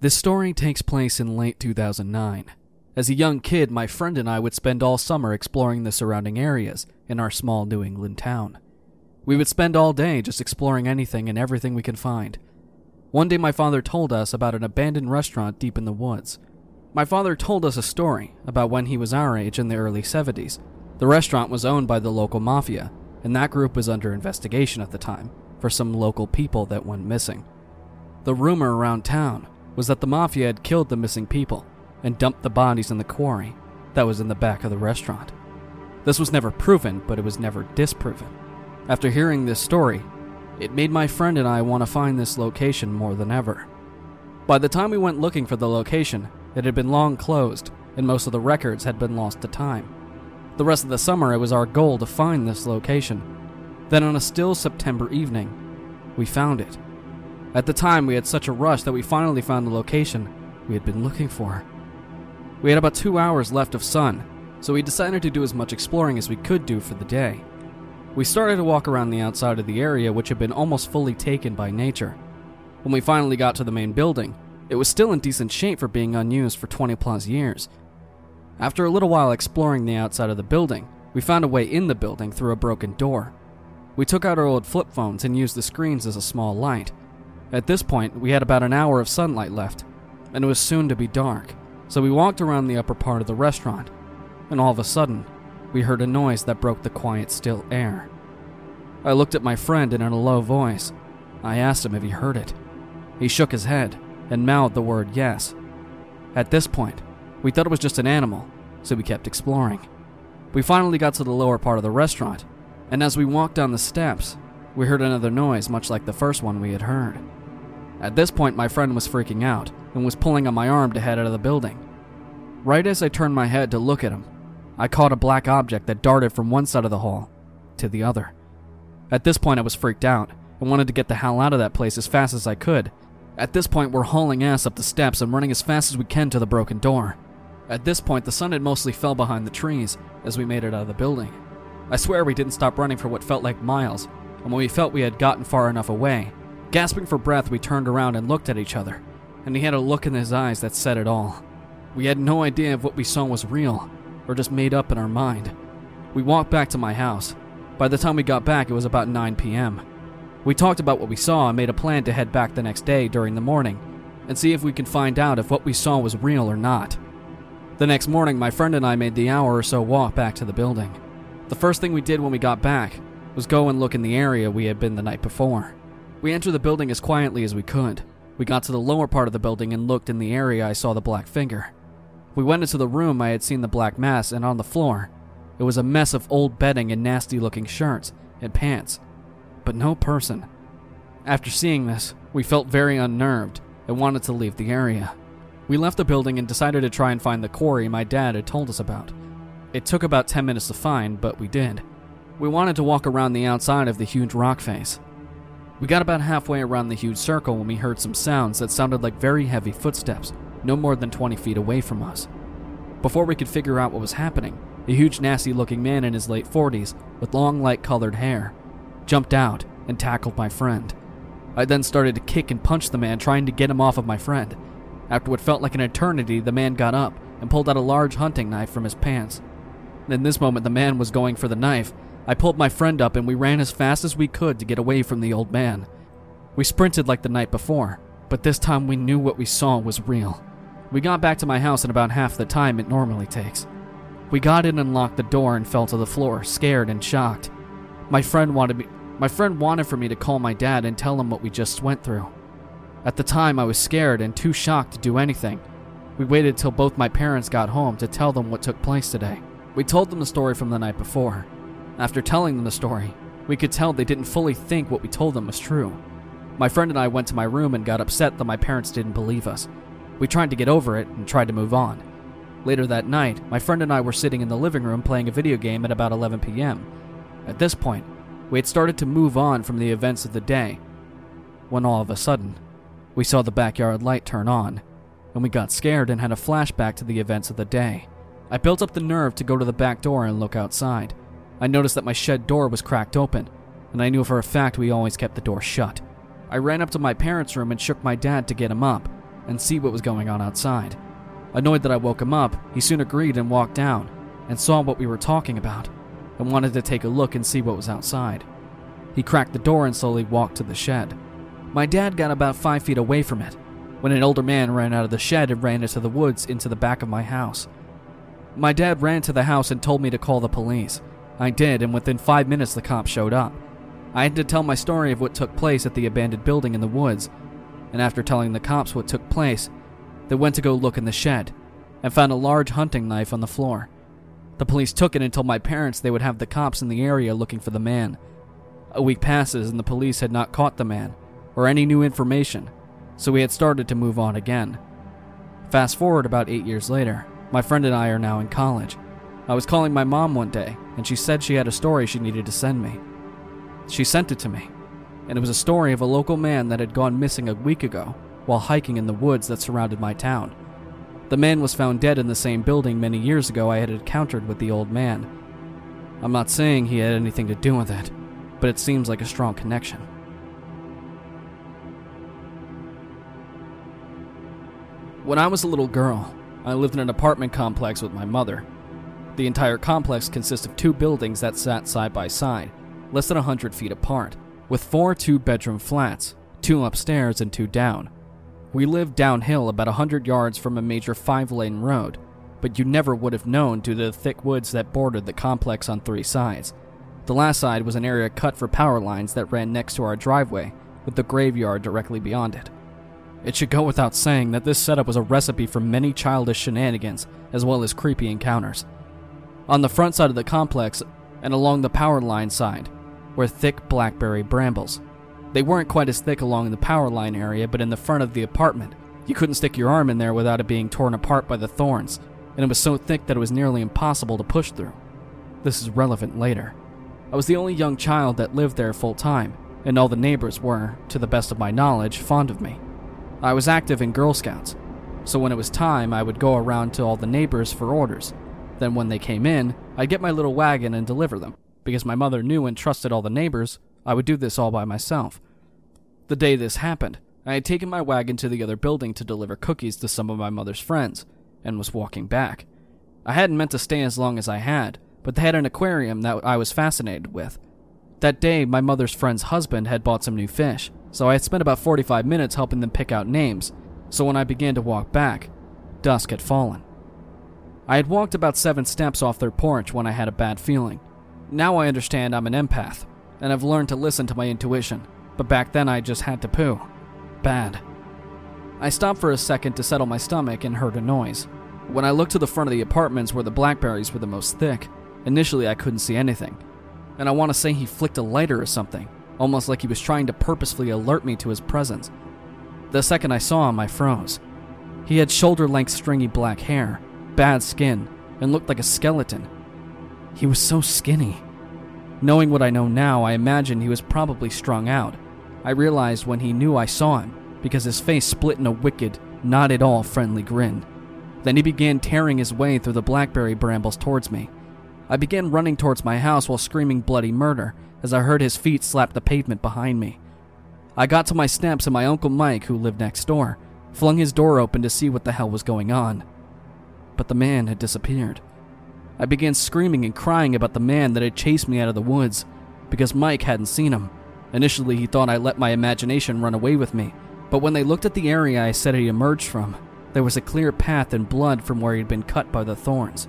This story takes place in late 2009. As a young kid, my friend and I would spend all summer exploring the surrounding areas in our small New England town. We would spend all day just exploring anything and everything we could find. One day, my father told us about an abandoned restaurant deep in the woods. My father told us a story about when he was our age in the early 70s. The restaurant was owned by the local mafia, and that group was under investigation at the time for some local people that went missing. The rumor around town was that the mafia had killed the missing people and dumped the bodies in the quarry that was in the back of the restaurant. This was never proven, but it was never disproven. After hearing this story, it made my friend and I want to find this location more than ever. By the time we went looking for the location, it had been long closed, and most of the records had been lost to time. The rest of the summer, it was our goal to find this location. Then, on a still September evening, we found it. At the time, we had such a rush that we finally found the location we had been looking for. We had about two hours left of sun, so we decided to do as much exploring as we could do for the day. We started to walk around the outside of the area, which had been almost fully taken by nature. When we finally got to the main building, it was still in decent shape for being unused for 20 plus years. After a little while exploring the outside of the building, we found a way in the building through a broken door. We took out our old flip phones and used the screens as a small light. At this point, we had about an hour of sunlight left, and it was soon to be dark, so we walked around the upper part of the restaurant, and all of a sudden, we heard a noise that broke the quiet, still air. I looked at my friend and in a low voice, I asked him if he heard it. He shook his head and mouthed the word yes. At this point, we thought it was just an animal, so we kept exploring. We finally got to the lower part of the restaurant, and as we walked down the steps, we heard another noise much like the first one we had heard. At this point, my friend was freaking out and was pulling on my arm to head out of the building. Right as I turned my head to look at him, I caught a black object that darted from one side of the hall to the other. At this point, I was freaked out and wanted to get the hell out of that place as fast as I could. At this point, we're hauling ass up the steps and running as fast as we can to the broken door. At this point, the sun had mostly fell behind the trees as we made it out of the building. I swear we didn't stop running for what felt like miles, and when we felt we had gotten far enough away, gasping for breath, we turned around and looked at each other, and he had a look in his eyes that said it all. We had no idea if what we saw was real or just made up in our mind. We walked back to my house. By the time we got back, it was about 9 p.m. We talked about what we saw and made a plan to head back the next day during the morning and see if we could find out if what we saw was real or not. The next morning, my friend and I made the hour or so walk back to the building. The first thing we did when we got back was go and look in the area we had been the night before. We entered the building as quietly as we could. We got to the lower part of the building and looked in the area I saw the black finger. We went into the room I had seen the black mass, and on the floor, it was a mess of old bedding and nasty looking shirts and pants, but no person. After seeing this, we felt very unnerved and wanted to leave the area. We left the building and decided to try and find the quarry my dad had told us about. It took about 10 minutes to find, but we did. We wanted to walk around the outside of the huge rock face. We got about halfway around the huge circle when we heard some sounds that sounded like very heavy footsteps no more than 20 feet away from us. Before we could figure out what was happening, a huge, nasty looking man in his late 40s, with long, light colored hair, jumped out and tackled my friend. I then started to kick and punch the man, trying to get him off of my friend. After what felt like an eternity, the man got up and pulled out a large hunting knife from his pants. In this moment, the man was going for the knife. I pulled my friend up and we ran as fast as we could to get away from the old man. We sprinted like the night before, but this time we knew what we saw was real. We got back to my house in about half the time it normally takes. We got in and locked the door and fell to the floor, scared and shocked. My friend wanted me my friend wanted for me to call my dad and tell him what we just went through. At the time I was scared and too shocked to do anything. We waited till both my parents got home to tell them what took place today. We told them the story from the night before. After telling them the story, we could tell they didn't fully think what we told them was true. My friend and I went to my room and got upset that my parents didn't believe us. We tried to get over it and tried to move on. Later that night, my friend and I were sitting in the living room playing a video game at about 11 p.m. At this point, we had started to move on from the events of the day when all of a sudden, we saw the backyard light turn on, and we got scared and had a flashback to the events of the day. I built up the nerve to go to the back door and look outside. I noticed that my shed door was cracked open, and I knew for a fact we always kept the door shut. I ran up to my parents' room and shook my dad to get him up, and see what was going on outside. Annoyed that I woke him up, he soon agreed and walked down and saw what we were talking about and wanted to take a look and see what was outside. He cracked the door and slowly walked to the shed. My dad got about five feet away from it when an older man ran out of the shed and ran into the woods into the back of my house. My dad ran to the house and told me to call the police. I did, and within five minutes the cops showed up. I had to tell my story of what took place at the abandoned building in the woods, and after telling the cops what took place, they went to go look in the shed and found a large hunting knife on the floor. The police took it and told my parents they would have the cops in the area looking for the man. A week passes and the police had not caught the man or any new information, so we had started to move on again. Fast forward about eight years later, my friend and I are now in college. I was calling my mom one day, and she said she had a story she needed to send me. She sent it to me, and it was a story of a local man that had gone missing a week ago while hiking in the woods that surrounded my town. The man was found dead in the same building many years ago I had encountered with the old man. I'm not saying he had anything to do with it, but it seems like a strong connection. When I was a little girl, I lived in an apartment complex with my mother. The entire complex consists of two buildings that sat side by side, less than 100 feet apart, with four two bedroom flats, two upstairs and two down. We lived downhill about 100 yards from a major five lane road, but you never would have known due to the thick woods that bordered the complex on three sides. The last side was an area cut for power lines that ran next to our driveway, with the graveyard directly beyond it. It should go without saying that this setup was a recipe for many childish shenanigans, as well as creepy encounters. On the front side of the complex, and along the power line side, were thick blackberry brambles. They weren't quite as thick along the power line area, but in the front of the apartment, you couldn't stick your arm in there without it being torn apart by the thorns, and it was so thick that it was nearly impossible to push through. This is relevant later. I was the only young child that lived there full time, and all the neighbors were, to the best of my knowledge, fond of me. I was active in Girl Scouts, so when it was time, I would go around to all the neighbors for orders. Then, when they came in, I'd get my little wagon and deliver them. Because my mother knew and trusted all the neighbors, I would do this all by myself. The day this happened, I had taken my wagon to the other building to deliver cookies to some of my mother's friends, and was walking back. I hadn't meant to stay as long as I had, but they had an aquarium that I was fascinated with. That day, my mother's friend's husband had bought some new fish, so I had spent about 45 minutes helping them pick out names, so when I began to walk back, dusk had fallen. I had walked about seven steps off their porch when I had a bad feeling. Now I understand I'm an empath, and I've learned to listen to my intuition, but back then I just had to poo. Bad. I stopped for a second to settle my stomach and heard a noise. When I looked to the front of the apartments where the blackberries were the most thick, initially I couldn't see anything. And I want to say he flicked a lighter or something, almost like he was trying to purposefully alert me to his presence. The second I saw him, I froze. He had shoulder length stringy black hair, bad skin, and looked like a skeleton. He was so skinny. Knowing what I know now, I imagine he was probably strung out. I realized when he knew I saw him, because his face split in a wicked, not at all friendly grin. Then he began tearing his way through the blackberry brambles towards me. I began running towards my house while screaming bloody murder, as I heard his feet slap the pavement behind me. I got to my steps and my Uncle Mike, who lived next door, flung his door open to see what the hell was going on. But the man had disappeared. I began screaming and crying about the man that had chased me out of the woods, because Mike hadn't seen him. Initially, he thought I let my imagination run away with me, but when they looked at the area I said he emerged from, there was a clear path and blood from where he'd been cut by the thorns.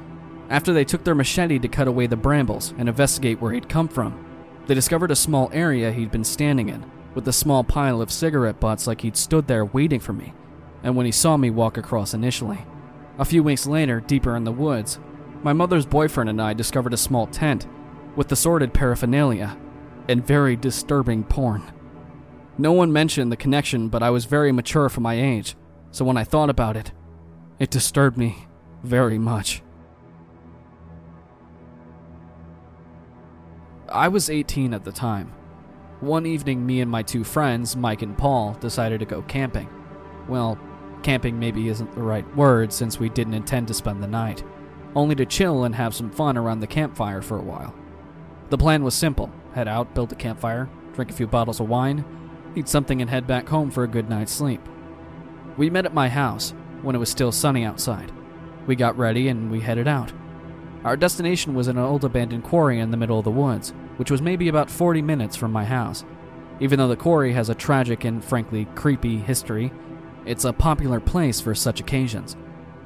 After they took their machete to cut away the brambles and investigate where he'd come from, they discovered a small area he'd been standing in, with a small pile of cigarette butts like he'd stood there waiting for me, and when he saw me walk across initially. A few weeks later, deeper in the woods, my mother's boyfriend and I discovered a small tent with assorted paraphernalia and very disturbing porn. No one mentioned the connection, but I was very mature for my age, so when I thought about it, it disturbed me very much. I was 18 at the time. One evening, me and my two friends, Mike and Paul, decided to go camping. Well, camping maybe isn't the right word since we didn't intend to spend the night, only to chill and have some fun around the campfire for a while. The plan was simple head out, build a campfire, drink a few bottles of wine, eat something, and head back home for a good night's sleep. We met at my house when it was still sunny outside. We got ready and we headed out. Our destination was an old abandoned quarry in the middle of the woods, which was maybe about 40 minutes from my house. Even though the quarry has a tragic and frankly creepy history, it's a popular place for such occasions.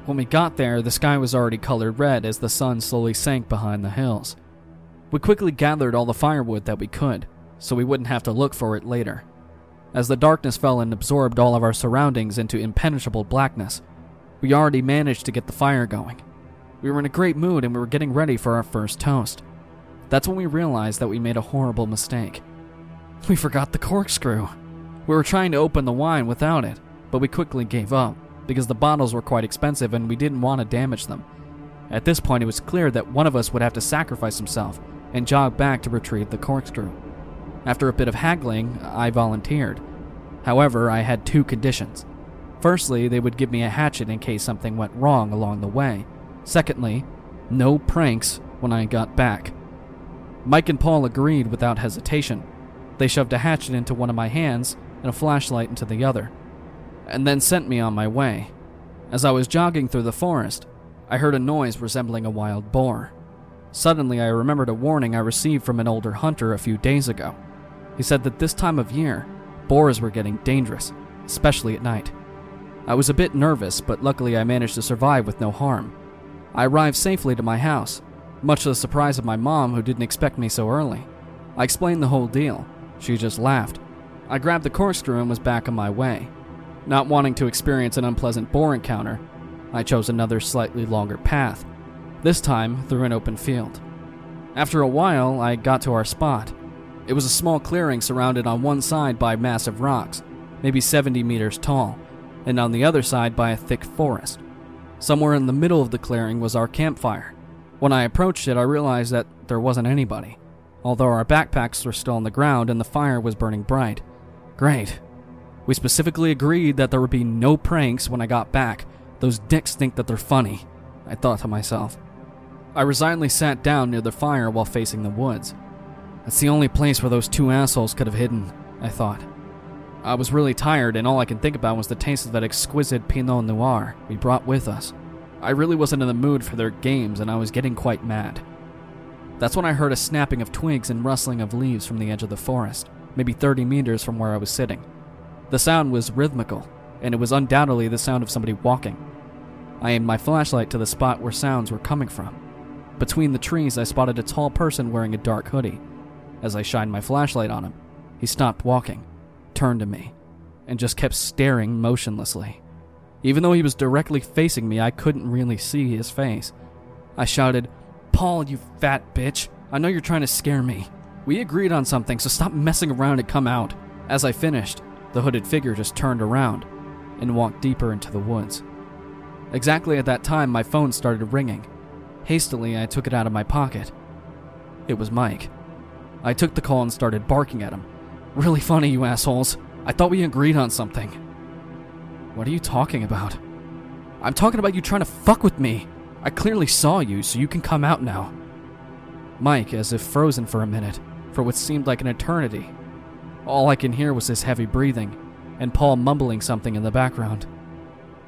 When we got there, the sky was already colored red as the sun slowly sank behind the hills. We quickly gathered all the firewood that we could, so we wouldn't have to look for it later. As the darkness fell and absorbed all of our surroundings into impenetrable blackness, we already managed to get the fire going. We were in a great mood and we were getting ready for our first toast. That's when we realized that we made a horrible mistake. We forgot the corkscrew. We were trying to open the wine without it, but we quickly gave up because the bottles were quite expensive and we didn't want to damage them. At this point, it was clear that one of us would have to sacrifice himself and jog back to retrieve the corkscrew. After a bit of haggling, I volunteered. However, I had two conditions. Firstly, they would give me a hatchet in case something went wrong along the way. Secondly, no pranks when I got back. Mike and Paul agreed without hesitation. They shoved a hatchet into one of my hands and a flashlight into the other, and then sent me on my way. As I was jogging through the forest, I heard a noise resembling a wild boar. Suddenly, I remembered a warning I received from an older hunter a few days ago. He said that this time of year, boars were getting dangerous, especially at night. I was a bit nervous, but luckily I managed to survive with no harm. I arrived safely to my house, much to the surprise of my mom, who didn't expect me so early. I explained the whole deal. She just laughed. I grabbed the corkscrew and was back on my way. Not wanting to experience an unpleasant boar encounter, I chose another slightly longer path, this time through an open field. After a while, I got to our spot. It was a small clearing surrounded on one side by massive rocks, maybe 70 meters tall, and on the other side by a thick forest. Somewhere in the middle of the clearing was our campfire. When I approached it, I realized that there wasn't anybody, although our backpacks were still on the ground and the fire was burning bright. Great. We specifically agreed that there would be no pranks when I got back. Those dicks think that they're funny, I thought to myself. I resignedly sat down near the fire while facing the woods. That's the only place where those two assholes could have hidden, I thought. I was really tired, and all I could think about was the taste of that exquisite Pinot Noir we brought with us. I really wasn't in the mood for their games, and I was getting quite mad. That's when I heard a snapping of twigs and rustling of leaves from the edge of the forest, maybe 30 meters from where I was sitting. The sound was rhythmical, and it was undoubtedly the sound of somebody walking. I aimed my flashlight to the spot where sounds were coming from. Between the trees, I spotted a tall person wearing a dark hoodie. As I shined my flashlight on him, he stopped walking, turned to me, and just kept staring motionlessly. Even though he was directly facing me, I couldn't really see his face. I shouted, Paul, you fat bitch. I know you're trying to scare me. We agreed on something, so stop messing around and come out. As I finished, the hooded figure just turned around and walked deeper into the woods. Exactly at that time, my phone started ringing. Hastily, I took it out of my pocket. It was Mike. I took the call and started barking at him. Really funny, you assholes. I thought we agreed on something. What are you talking about? I'm talking about you trying to fuck with me. I clearly saw you, so you can come out now. Mike, as if frozen for a minute, for what seemed like an eternity. All I can hear was his heavy breathing, and Paul mumbling something in the background.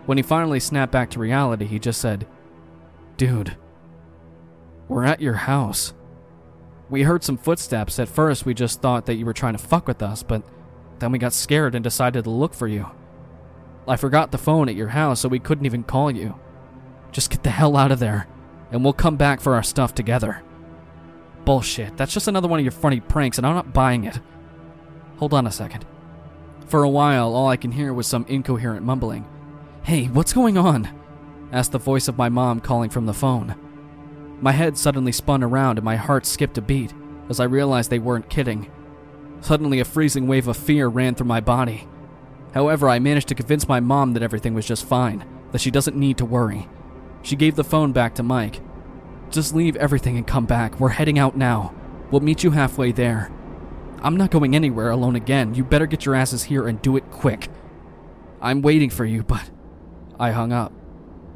When he finally snapped back to reality, he just said, Dude, we're at your house. We heard some footsteps. At first, we just thought that you were trying to fuck with us, but then we got scared and decided to look for you. I forgot the phone at your house, so we couldn't even call you. Just get the hell out of there, and we'll come back for our stuff together. Bullshit, that's just another one of your funny pranks, and I'm not buying it. Hold on a second. For a while, all I can hear was some incoherent mumbling. Hey, what's going on? asked the voice of my mom calling from the phone. My head suddenly spun around and my heart skipped a beat as I realized they weren't kidding. Suddenly, a freezing wave of fear ran through my body. However, I managed to convince my mom that everything was just fine, that she doesn't need to worry. She gave the phone back to Mike. Just leave everything and come back. We're heading out now. We'll meet you halfway there. I'm not going anywhere alone again. You better get your asses here and do it quick. I'm waiting for you, but. I hung up.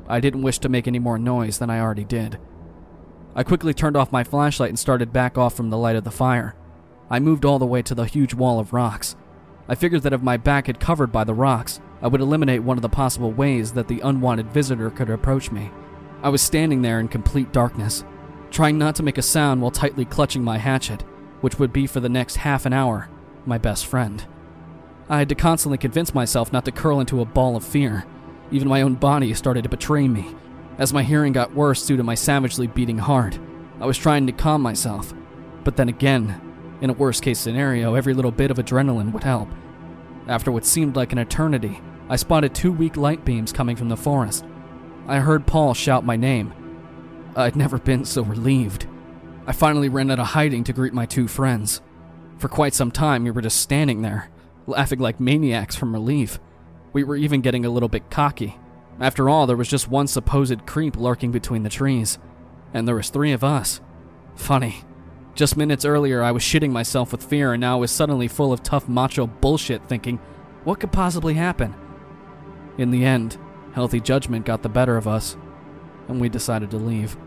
I didn't wish to make any more noise than I already did. I quickly turned off my flashlight and started back off from the light of the fire. I moved all the way to the huge wall of rocks. I figured that if my back had covered by the rocks, I would eliminate one of the possible ways that the unwanted visitor could approach me. I was standing there in complete darkness, trying not to make a sound while tightly clutching my hatchet, which would be for the next half an hour my best friend. I had to constantly convince myself not to curl into a ball of fear. Even my own body started to betray me. As my hearing got worse due to my savagely beating heart, I was trying to calm myself. But then again, in a worst case scenario, every little bit of adrenaline would help. After what seemed like an eternity, I spotted two weak light beams coming from the forest. I heard Paul shout my name. I'd never been so relieved. I finally ran out of hiding to greet my two friends. For quite some time, we were just standing there, laughing like maniacs from relief. We were even getting a little bit cocky. After all, there was just one supposed creep lurking between the trees, and there was three of us. Funny. Just minutes earlier, I was shitting myself with fear, and now I was suddenly full of tough macho bullshit, thinking, what could possibly happen? In the end, healthy judgment got the better of us, and we decided to leave.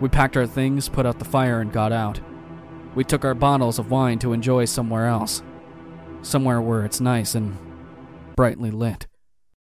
We packed our things, put out the fire, and got out. We took our bottles of wine to enjoy somewhere else. Somewhere where it's nice and brightly lit.